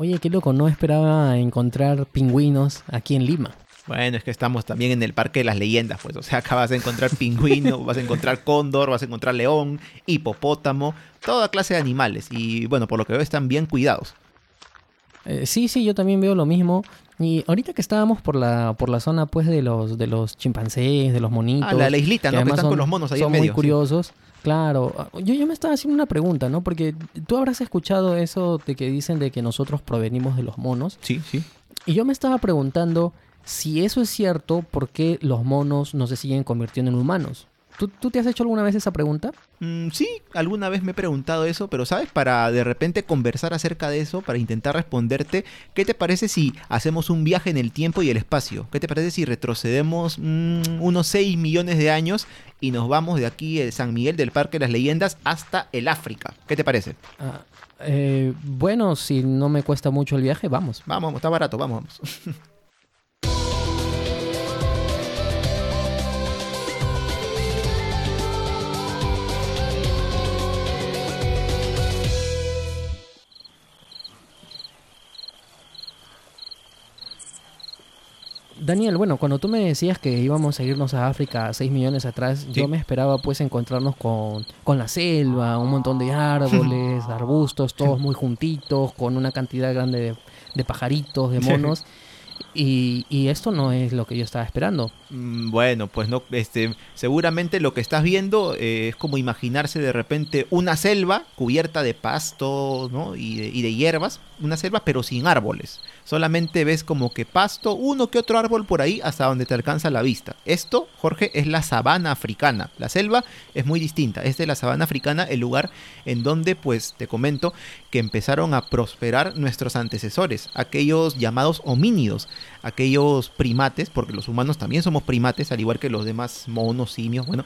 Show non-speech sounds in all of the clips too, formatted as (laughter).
Oye, qué loco, no esperaba encontrar pingüinos aquí en Lima. Bueno, es que estamos también en el Parque de las Leyendas, pues. O sea, acá vas a encontrar pingüino, (laughs) vas a encontrar cóndor, vas a encontrar león, hipopótamo, toda clase de animales. Y bueno, por lo que veo están bien cuidados. Eh, sí, sí, yo también veo lo mismo. Y ahorita que estábamos por la, por la zona pues de los, de los chimpancés, de los monitos. Ah, la, la islita, ¿no? Que, están con los monos ahí son en medio. muy curiosos. Claro, yo, yo me estaba haciendo una pregunta, ¿no? Porque tú habrás escuchado eso de que dicen de que nosotros provenimos de los monos. Sí, sí. Y yo me estaba preguntando, si eso es cierto, ¿por qué los monos no se siguen convirtiendo en humanos? ¿Tú, tú te has hecho alguna vez esa pregunta? Mm, sí, alguna vez me he preguntado eso, pero sabes, para de repente conversar acerca de eso, para intentar responderte, ¿qué te parece si hacemos un viaje en el tiempo y el espacio? ¿Qué te parece si retrocedemos mm, unos 6 millones de años y nos vamos de aquí, de San Miguel del Parque de las Leyendas, hasta el África? ¿Qué te parece? Ah, eh, bueno, si no me cuesta mucho el viaje, vamos. Vamos, está barato, vamos, vamos. (laughs) Daniel, bueno, cuando tú me decías que íbamos a irnos a África seis millones atrás, yo me esperaba pues encontrarnos con, con la selva, un montón de árboles, (laughs) arbustos, todos muy juntitos, con una cantidad grande de, de pajaritos, de monos. (laughs) Y, y, esto no es lo que yo estaba esperando. Mm, Bueno, pues no, este, seguramente lo que estás viendo eh, es como imaginarse de repente una selva cubierta de pasto ¿no? y, de, y de hierbas, una selva pero sin árboles. Solamente ves como que pasto, uno que otro árbol por ahí hasta donde te alcanza la vista. Esto, Jorge, es la sabana africana. La selva es muy distinta. Es de la sabana africana el lugar en donde, pues, te comento que empezaron a prosperar nuestros antecesores, aquellos llamados homínidos, aquellos primates, porque los humanos también somos primates, al igual que los demás monos, simios, bueno,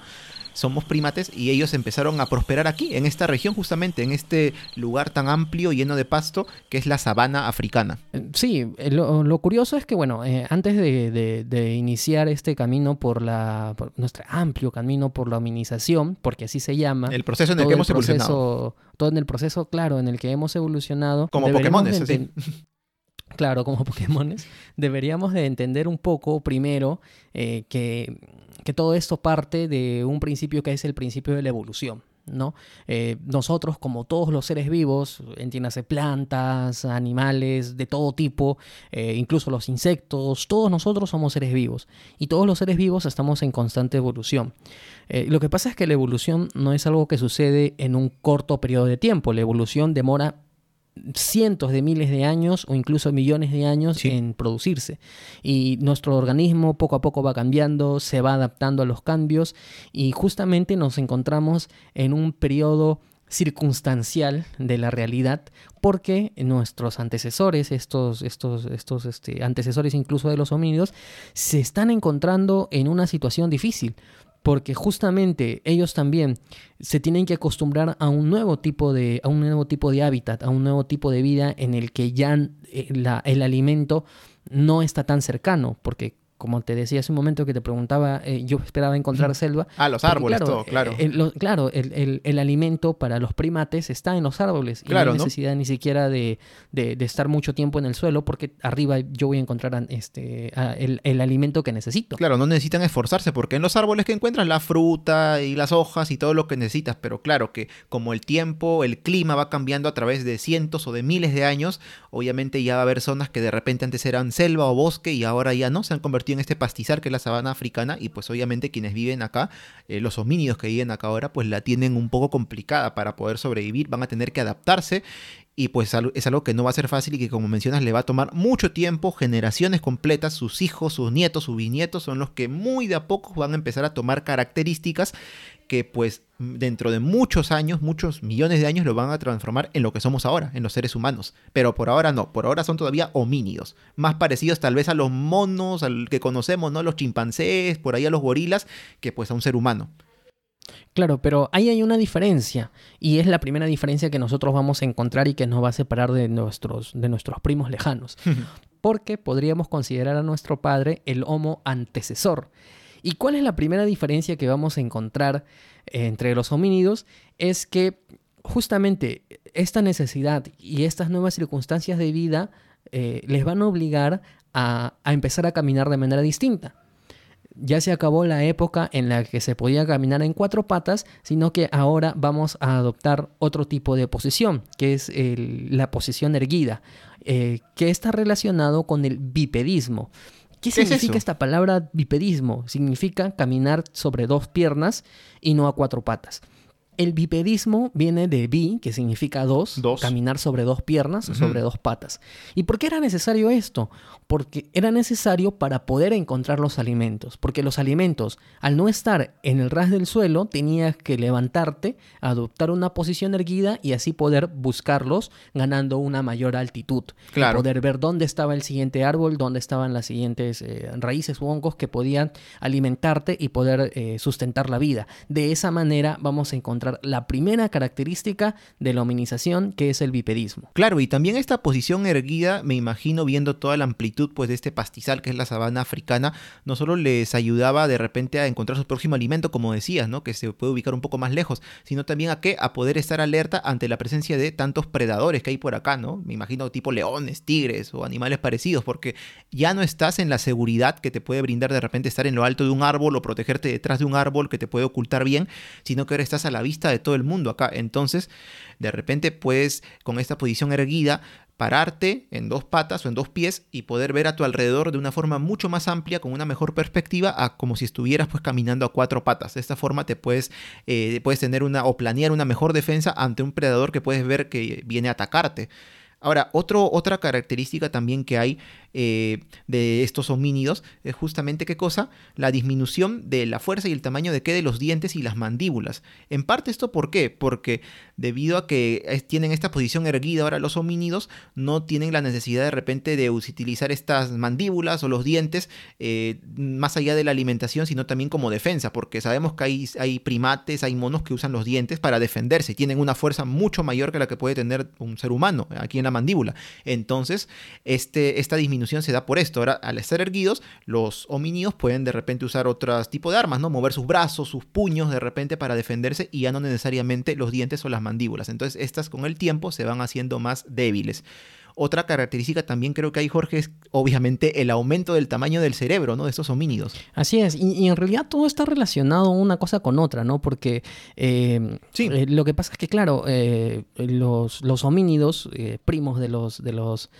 somos primates y ellos empezaron a prosperar aquí, en esta región justamente, en este lugar tan amplio, lleno de pasto, que es la sabana africana. Sí, lo, lo curioso es que, bueno, eh, antes de, de, de, iniciar este camino por la, por nuestro amplio camino por la hominización, porque así se llama. El proceso en el que hemos proceso, evolucionado. Todo en el proceso, claro, en el que hemos evolucionado. Como Pokémon, así. (laughs) Claro, como Pokémones, deberíamos de entender un poco primero eh, que, que, todo esto parte de un principio que es el principio de la evolución. ¿no? Eh, nosotros, como todos los seres vivos, entiéndase plantas, animales de todo tipo, eh, incluso los insectos, todos nosotros somos seres vivos y todos los seres vivos estamos en constante evolución. Eh, lo que pasa es que la evolución no es algo que sucede en un corto periodo de tiempo, la evolución demora cientos de miles de años o incluso millones de años sí. en producirse. Y nuestro organismo poco a poco va cambiando, se va adaptando a los cambios y justamente nos encontramos en un periodo circunstancial de la realidad porque nuestros antecesores, estos, estos, estos este, antecesores incluso de los homínidos, se están encontrando en una situación difícil porque justamente ellos también se tienen que acostumbrar a un nuevo tipo de, a un nuevo tipo de hábitat, a un nuevo tipo de vida en el que ya eh, el alimento no está tan cercano, porque como te decía hace un momento que te preguntaba, eh, yo esperaba encontrar selva. Ah, los árboles, claro, todo, claro. El, lo, claro, el, el, el, alimento para los primates está en los árboles. Y claro, no hay necesidad ¿no? ni siquiera de, de, de, estar mucho tiempo en el suelo porque arriba yo voy a encontrar este, el, el, alimento que necesito. Claro, no necesitan esforzarse porque en los árboles que encuentran la fruta y las hojas y todo lo que necesitas, pero claro que como el tiempo, el clima va cambiando a través de cientos o de miles de años, obviamente ya va a haber zonas que de repente antes eran selva o bosque y ahora ya no, se han convertido en este pastizar que es la sabana africana y pues obviamente quienes viven acá, eh, los homínidos que viven acá ahora, pues la tienen un poco complicada para poder sobrevivir, van a tener que adaptarse y pues es algo que no va a ser fácil y que como mencionas le va a tomar mucho tiempo, generaciones completas, sus hijos, sus nietos, sus bisnietos son los que muy de a poco van a empezar a tomar características que pues dentro de muchos años, muchos millones de años lo van a transformar en lo que somos ahora, en los seres humanos. Pero por ahora no, por ahora son todavía homínidos, más parecidos tal vez a los monos, al que conocemos, ¿no? Los chimpancés, por ahí a los gorilas, que pues a un ser humano. Claro, pero ahí hay una diferencia y es la primera diferencia que nosotros vamos a encontrar y que nos va a separar de nuestros, de nuestros primos lejanos. (laughs) Porque podríamos considerar a nuestro padre el homo antecesor. ¿Y cuál es la primera diferencia que vamos a encontrar entre los homínidos? Es que justamente esta necesidad y estas nuevas circunstancias de vida eh, les van a obligar a, a empezar a caminar de manera distinta ya se acabó la época en la que se podía caminar en cuatro patas, sino que ahora vamos a adoptar otro tipo de posición, que es la posición erguida, eh, que está relacionado con el bipedismo. ¿Qué, significa esta palabra bipedismo? Significa caminar sobre dos piernas y no a cuatro patas. El bipedismo viene de bi, que significa dos, caminar sobre dos piernas, o sobre dos patas. ¿Y por qué era necesario esto? Porque era necesario para poder encontrar los alimentos. Porque los alimentos, al no estar en el ras del suelo, tenías que levantarte, adoptar una posición erguida y así poder buscarlos, ganando una mayor altitud. Claro. poder ver dónde estaba el siguiente árbol, dónde estaban las siguientes eh, raíces u hongos que podían alimentarte y poder eh, sustentar la vida. De esa manera vamos a encontrar la primera característica de la hominización, que es el bipedismo. Claro, y también esta posición erguida, me imagino viendo toda la amplitud pues, de este pastizal que es la sabana africana, no solo les ayudaba de repente a encontrar su próximo alimento, como decías, ¿no? que se puede ubicar un poco más lejos, sino también a qué? A poder estar alerta ante la presencia de tantos predadores que hay por acá, ¿no? Me imagino tipo leones, tigres o animales parecidos, porque ya no estás en la seguridad que te puede brindar de repente estar en lo alto de un árbol o protegerte detrás de un árbol que te puede ocultar bien, sino que ahora estás a la vista de todo el mundo acá. Entonces, de repente puedes, con esta posición erguida, pararte en dos patas o en dos pies y poder ver a tu alrededor de una forma mucho más amplia, con una mejor perspectiva, a como si estuvieras pues caminando a cuatro patas. De esta forma te puedes, eh, puedes tener una o planear una mejor defensa ante un predador que puedes ver que viene a atacarte. Ahora, otro, otra característica también que hay eh, de estos homínidos es justamente qué cosa? La disminución de la fuerza y el tamaño de qué de los dientes y las mandíbulas. En parte esto ¿por qué? Porque debido a que tienen esta posición erguida ahora los homínidos, no tienen la necesidad de repente de utilizar estas mandíbulas o los dientes eh, más allá de la alimentación, sino también como defensa, porque sabemos que hay, hay primates, hay monos que usan los dientes para defenderse y tienen una fuerza mucho mayor que la que puede tener un ser humano aquí en la mandíbula. Entonces, este, esta disminución se da por esto. Ahora, al estar erguidos, los homínidos pueden de repente usar otros tipos de armas, ¿no? Mover sus brazos, sus puños de repente para defenderse y ya no necesariamente los dientes o las mandíbulas. Entonces, estas con el tiempo se van haciendo más débiles. Otra característica también creo que hay, Jorge, es obviamente el aumento del tamaño del cerebro, ¿no? De estos homínidos. Así es, y, en realidad todo está relacionado una cosa con otra, ¿no? Porque eh, eh, lo que pasa es que, claro, eh, los, los, homínidos, primos de los, de los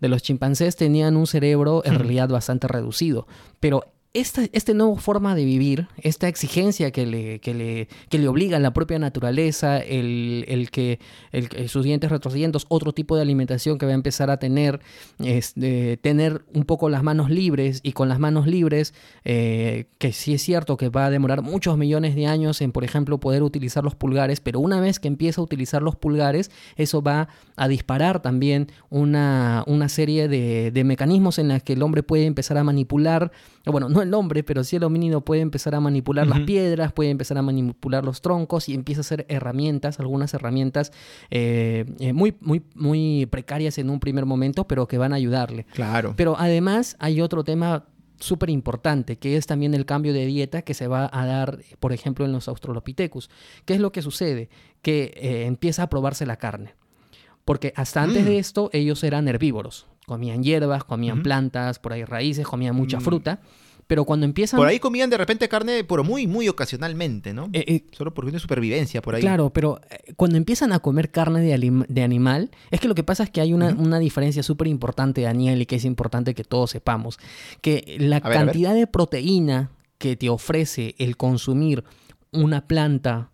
de los chimpancés tenían un cerebro en realidad bastante reducido, pero esta, esta, nueva forma de vivir, esta exigencia que le, que le, que le obliga a la propia naturaleza, el, que el, sus dientes retrocediendo, otro tipo de alimentación que va a empezar a tener, es, tener un poco las manos libres y con las manos libres, eh, que sí es cierto que va a demorar muchos millones de años en, por ejemplo, poder utilizar los pulgares, pero una vez que empieza a utilizar los pulgares, eso va a disparar también una, una serie de, de mecanismos en los que el hombre puede empezar a manipular, bueno, no el hombre, pero sí el homínido puede empezar a manipular las piedras, puede empezar a manipular los troncos y empieza a hacer herramientas, algunas herramientas eh, eh, muy, muy, muy precarias en un primer momento, pero que van a ayudarle. Claro. Pero además hay otro tema súper importante, que es también el cambio de dieta que se va a dar, por ejemplo, en los Australopithecus. ¿Qué es lo que sucede? Que eh, empieza a probarse la carne. Porque hasta antes de mm. esto ellos eran herbívoros. Comían hierbas, comían plantas, por ahí raíces, comían mucha mm. fruta. Pero cuando empiezan... Por ahí comían de repente carne, pero muy, muy ocasionalmente, ¿no? Eh, eh, Solo por de supervivencia, por ahí. Claro, pero eh, cuando empiezan a comer carne de, animal, es que lo que pasa es que hay una, diferencia súper importante, Daniel, y que es importante que todos sepamos, que la cantidad de proteína que te ofrece el consumir una planta,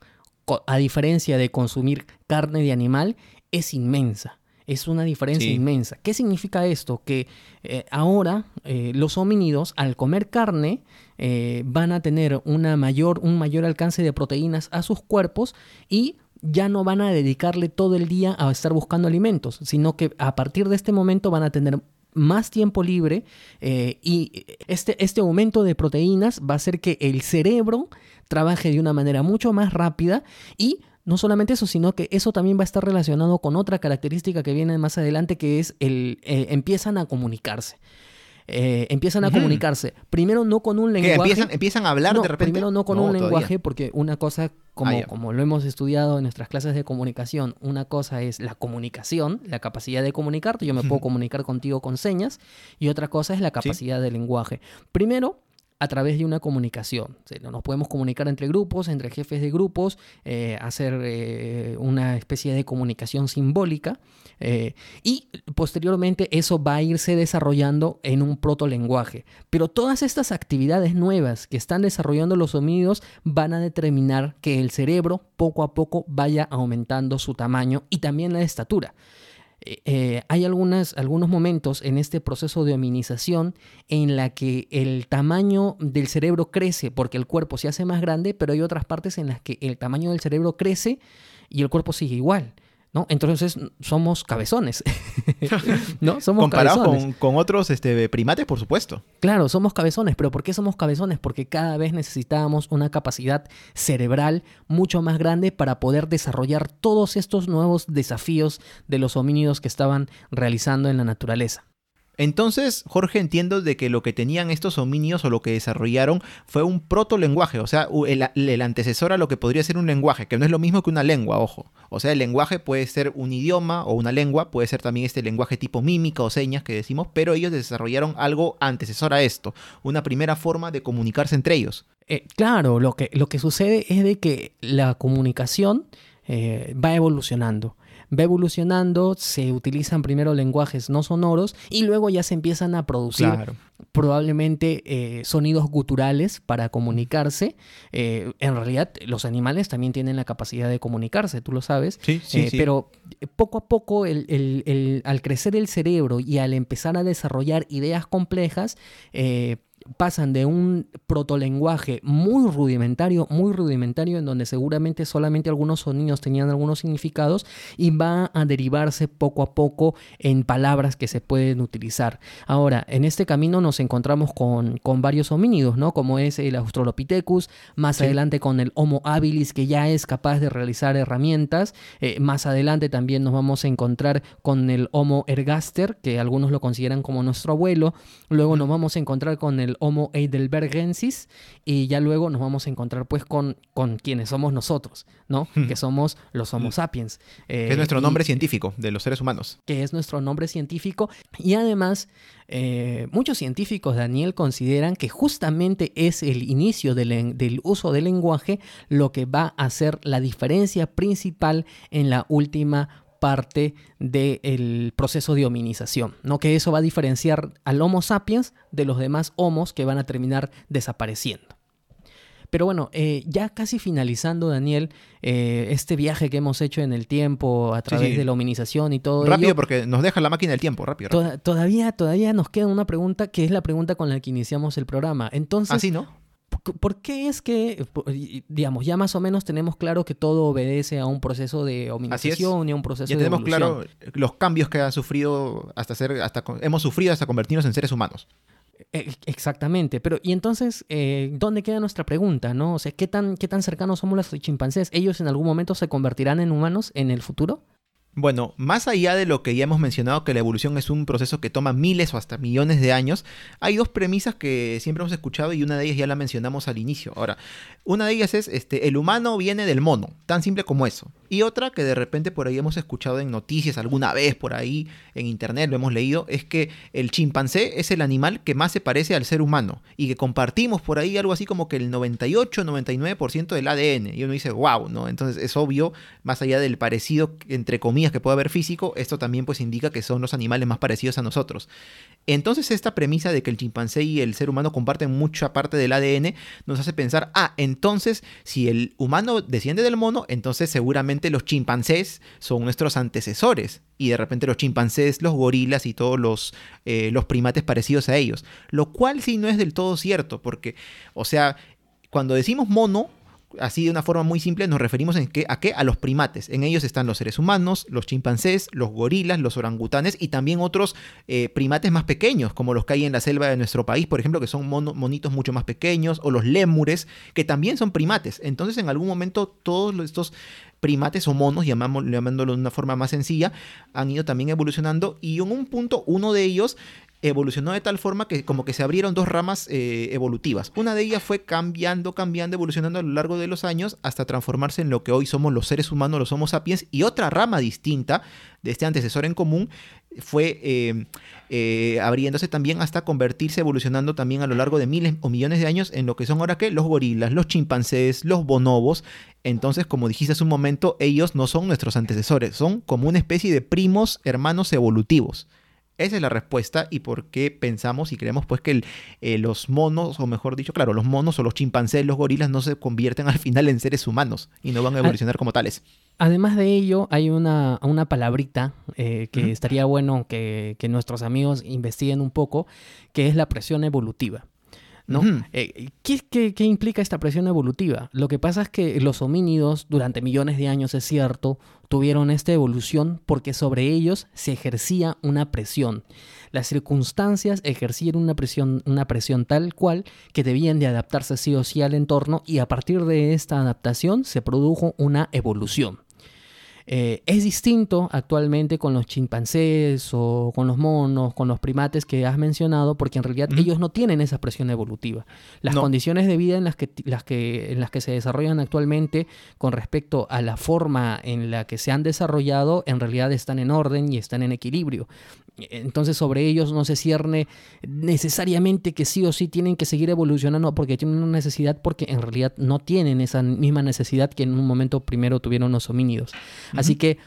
a diferencia de consumir carne de animal, es inmensa. Es una diferencia inmensa. ¿Qué significa esto? Que eh, ahora eh, los homínidos al comer carne eh, van a tener una mayor, un mayor alcance de proteínas a sus cuerpos y ya no van a dedicarle todo el día a estar buscando alimentos, sino que a partir de este momento van a tener más tiempo libre y este, este aumento de proteínas va a hacer que el cerebro trabaje de una manera mucho más rápida y no solamente eso, sino que eso también va a estar relacionado con otra característica que viene más adelante, que es el eh, empiezan a comunicarse. eh, empiezan a comunicarse. Primero no con un lenguaje. Empiezan, empiezan a hablar de repente. Primero no con un lenguaje, porque una cosa, como, ah, como lo hemos estudiado en nuestras clases de comunicación, una cosa es la comunicación, la capacidad de comunicarte. Yo me puedo comunicar contigo con señas, y otra cosa es la capacidad de lenguaje. Primero, a través de una comunicación. Nos podemos comunicar entre grupos, entre jefes de grupos, eh, hacer eh, una especie de comunicación simbólica eh, y posteriormente eso va a irse desarrollando en un protolenguaje. Pero todas estas actividades nuevas que están desarrollando los sonidos van a determinar que el cerebro poco a poco vaya aumentando su tamaño y también la estatura. Eh, eh, hay algunas, algunos momentos en este proceso de hominización en la que el tamaño del cerebro crece porque el cuerpo se hace más grande, pero hay otras partes en las que el tamaño del cerebro crece y el cuerpo sigue igual. ¿No? Entonces somos cabezones, (laughs) ¿no? Somos Comparado Con, otros este, primates, por supuesto. Claro, somos cabezones, pero ¿por qué somos cabezones? Porque cada vez necesitamos una capacidad cerebral mucho más grande para poder desarrollar todos estos nuevos desafíos de los homínidos que estaban realizando en la naturaleza. Entonces, Jorge, entiendo de que lo que tenían estos homínidos o lo que desarrollaron fue un proto-lenguaje, o sea, el, antecesor a lo que podría ser un lenguaje, que no es lo mismo que una lengua, ojo. O sea, el lenguaje puede ser un idioma o una lengua, puede ser también este lenguaje tipo mímica o señas que decimos, pero ellos desarrollaron algo antecesor a esto, una primera forma de comunicarse entre ellos. Eh, claro, lo que, lo que sucede es de que la comunicación eh, va evolucionando va evolucionando, se utilizan primero lenguajes no sonoros y luego ya se empiezan a producir probablemente eh, sonidos guturales para comunicarse. Eh, en realidad los animales también tienen la capacidad de comunicarse, tú lo sabes. Sí, sí, eh, Pero poco a poco, al crecer el cerebro y al empezar a desarrollar ideas complejas, pasan de un protolenguaje muy rudimentario, muy rudimentario, en donde seguramente solamente algunos sonidos tenían algunos significados, y va a derivarse poco a poco en palabras que se pueden utilizar. Ahora, en este camino nos encontramos con, varios homínidos, ¿no? Como es el Australopithecus, más adelante con el Homo habilis, que ya es capaz de realizar herramientas. Eh, más adelante también nos vamos a encontrar con el Homo ergaster, que algunos lo consideran como nuestro abuelo. Luego nos vamos a encontrar con el Homo heidelbergensis y ya luego nos vamos a encontrar pues con, con quienes somos nosotros, ¿no? Hmm. Que somos los Homo sapiens. que es nuestro eh, nombre científico de los seres humanos. Que es nuestro nombre científico y además eh, muchos científicos, Daniel, consideran que justamente es el inicio del, del, uso del lenguaje lo que va a ser la diferencia principal en la última parte del proceso de hominización, ¿no? que eso va a diferenciar al Homo sapiens de los demás homos que van a terminar desapareciendo. Pero bueno, eh, ya casi finalizando, Daniel, eh, este viaje que hemos hecho en el tiempo a través de la hominización y todo Rápido, porque nos deja la máquina del tiempo, rápido. todavía, todavía nos queda una pregunta que es la pregunta con la que iniciamos el programa. Entonces, ¿Así ¿Ah, no? ¿Por qué es que, digamos, ya más o menos tenemos claro que todo obedece a un proceso de hominización y a un proceso ya tenemos claro los cambios que ha sufrido hasta ser, hasta hemos sufrido hasta convertirnos en seres humanos. E, exactamente, pero y entonces, eh, ¿dónde queda nuestra pregunta, no? O sea, ¿qué tan, ¿qué tan cercanos somos los chimpancés? ¿Ellos en algún momento se convertirán en humanos en el futuro? Bueno, más allá de lo que ya hemos mencionado, que la evolución es un proceso que toma miles o hasta millones de años, hay dos premisas que siempre hemos escuchado y una de ellas ya la mencionamos al inicio. Ahora, una de ellas es, este, el humano viene del mono, tan simple como eso. Y otra que de repente por ahí hemos escuchado en noticias alguna vez por ahí en internet, lo hemos leído, es que el chimpancé es el animal que más se parece al ser humano y que compartimos por ahí algo así como que el 98-99% del ADN. Y uno dice, wow, ¿no? Entonces es obvio, más allá del parecido entre comillas, que puede haber físico, esto también pues indica que son los animales más parecidos a nosotros. Entonces esta premisa de que el chimpancé y el ser humano comparten mucha parte del ADN nos hace pensar, ah, entonces si el humano desciende del mono, entonces seguramente los chimpancés son nuestros antecesores y de repente los chimpancés, los gorilas y todos los, eh, los primates parecidos a ellos. Lo cual sí no es del todo cierto, porque, o sea, cuando decimos mono, así de una forma muy simple, nos referimos en a qué? A los primates. En ellos están los seres humanos, los chimpancés, los gorilas, los orangutanes y también otros eh, primates más pequeños, como los que hay en la selva de nuestro país, por ejemplo, que son monitos mucho más pequeños, o los lémures, que también son primates. Entonces, en algún momento, todos estos primates o monos, llamándolo de una forma más sencilla, han ido también evolucionando y en un punto uno de ellos evolucionó de tal forma que como que se abrieron dos ramas eh, evolutivas. Una de ellas fue cambiando, cambiando, evolucionando a lo largo de los años hasta transformarse en lo que hoy somos los seres humanos, los Homo sapiens, y otra rama distinta de este antecesor en común fue eh, eh, abriéndose también hasta convertirse, evolucionando también a lo largo de miles o millones de años en lo que son ahora que los gorilas, los chimpancés, los bonobos. Entonces, como dijiste hace un momento, ellos no son nuestros antecesores, son como una especie de primos hermanos evolutivos. Esa es la respuesta y por qué pensamos y creemos pues que eh, los monos, o mejor dicho, claro, los monos o los chimpancés, los gorilas no se convierten (laughs) al final en seres humanos y no van a evolucionar como tales. Además de ello, hay una, una palabrita eh, que estaría bueno que, que, nuestros amigos investiguen un poco, que es la presión evolutiva. ¿No? Eh, ¿qué, qué, qué, implica esta presión evolutiva? Lo que pasa es que los homínidos durante millones de años, es cierto, tuvieron esta evolución porque sobre ellos se ejercía una presión. Las circunstancias ejercían una presión, una presión tal cual que debían de adaptarse sí o sí al entorno y a partir de esta adaptación se produjo una evolución. Eh, es distinto actualmente con los chimpancés o con los monos, con los primates que has mencionado, porque en realidad ellos no tienen esa presión evolutiva. Las condiciones de vida en las, que, las que, en las que se desarrollan actualmente con respecto a la forma en la que se han desarrollado, en realidad están en orden y están en equilibrio. Entonces sobre ellos no se cierne necesariamente que sí o sí tienen que seguir evolucionando porque tienen una necesidad, porque en realidad no tienen esa misma necesidad que en un momento primero tuvieron los homínidos. Así que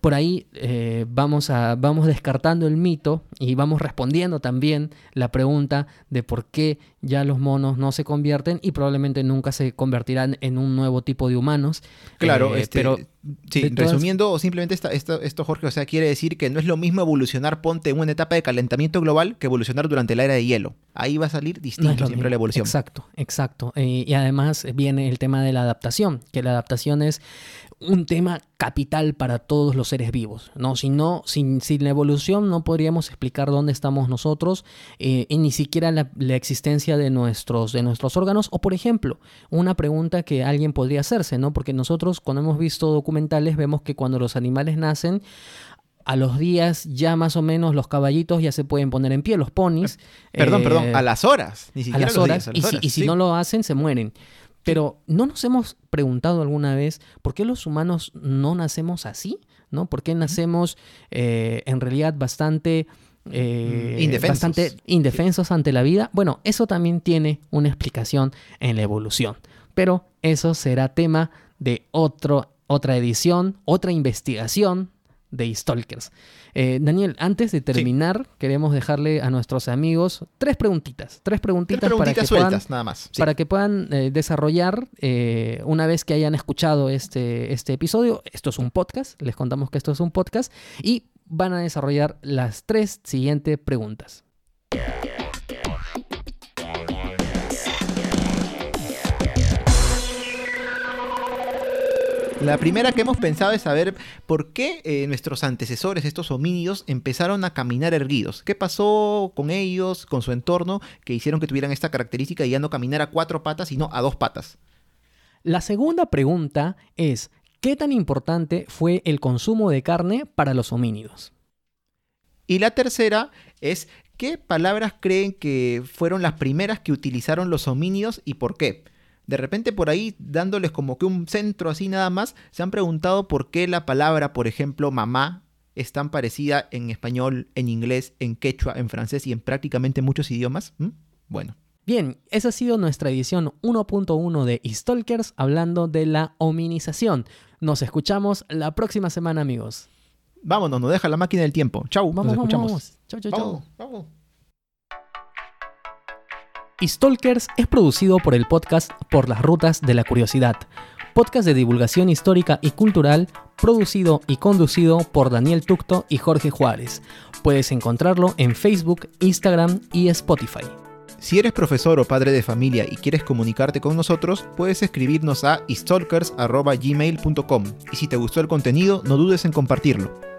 por ahí eh, vamos, a, vamos descartando el mito y vamos respondiendo también la pregunta de por qué ya los monos no se convierten y probablemente nunca se convertirán en un nuevo tipo de humanos. Claro, eh, este, pero sí, resumiendo simplemente esto, Jorge, o sea, quiere decir que no es lo mismo evolucionar, ponte en una etapa de calentamiento global que evolucionar durante la era de hielo. Ahí va a salir distinto siempre la evolución. Exacto, exacto. Eh, y además viene el tema de la adaptación, que la adaptación es un tema capital para todos los seres vivos. ¿no? Si no, sin, sin la evolución no podríamos explicar dónde estamos nosotros eh, y ni siquiera la, existencia de nuestros, de nuestros órganos. O por ejemplo, una pregunta que alguien podría hacerse, ¿no? Porque nosotros cuando hemos visto documentales vemos que cuando los animales nacen, a los días ya más o menos los caballitos ya se pueden poner en pie, los ponis. Perdón, perdón, eh, a las horas. Ni siquiera a las horas. y, si, no lo hacen, se mueren. Pero ¿no nos hemos preguntado alguna vez por qué los humanos no nacemos así? ¿No? ¿Por qué nacemos eh, en realidad bastante... Eh, indefensos. bastante indefensos ante la vida. Bueno, eso también tiene una explicación en la evolución. Pero eso será tema de otro, otra edición, otra investigación de Stalkers. Eh, Daniel, antes de terminar, queremos dejarle a nuestros amigos tres preguntitas. Tres preguntitas, para, que puedan, nada más. para que puedan eh, desarrollar eh, una vez que hayan escuchado este, este episodio. Esto es un podcast, les contamos que esto es un podcast y van a desarrollar las tres siguientes preguntas. La primera que hemos pensado es saber por qué eh, nuestros antecesores, estos homínidos, empezaron a caminar erguidos. ¿Qué pasó con ellos, con su entorno, que hicieron que tuvieran esta característica y ya no caminar a cuatro patas, sino a dos patas? La segunda pregunta es, ¿qué tan importante fue el consumo de carne para los homínidos? Y la tercera es, ¿qué palabras creen que fueron las primeras que utilizaron los homínidos y por qué? De repente por ahí dándoles como que un centro así nada más, se han preguntado por qué la palabra, por ejemplo, mamá es tan parecida en español, en inglés, en quechua, en francés y en prácticamente muchos idiomas. ¿Mm? Bueno. Bien, esa ha sido nuestra edición 1.1 de Stalkers hablando de la hominización. Nos escuchamos la próxima semana, amigos. Vámonos, nos deja la máquina del tiempo. Chau, vamos, nos escuchamos. Vamos. Chau, chau, chau. vamos. Stalkers es producido por el podcast Por las Rutas de la Curiosidad, podcast de divulgación histórica y cultural producido y conducido por Daniel Tucto y Jorge Juárez. Puedes encontrarlo en Facebook, Instagram y Spotify. Si eres profesor o padre de familia y quieres comunicarte con nosotros, puedes escribirnos a stalkers.gmail.com y si te gustó el contenido, no dudes en compartirlo.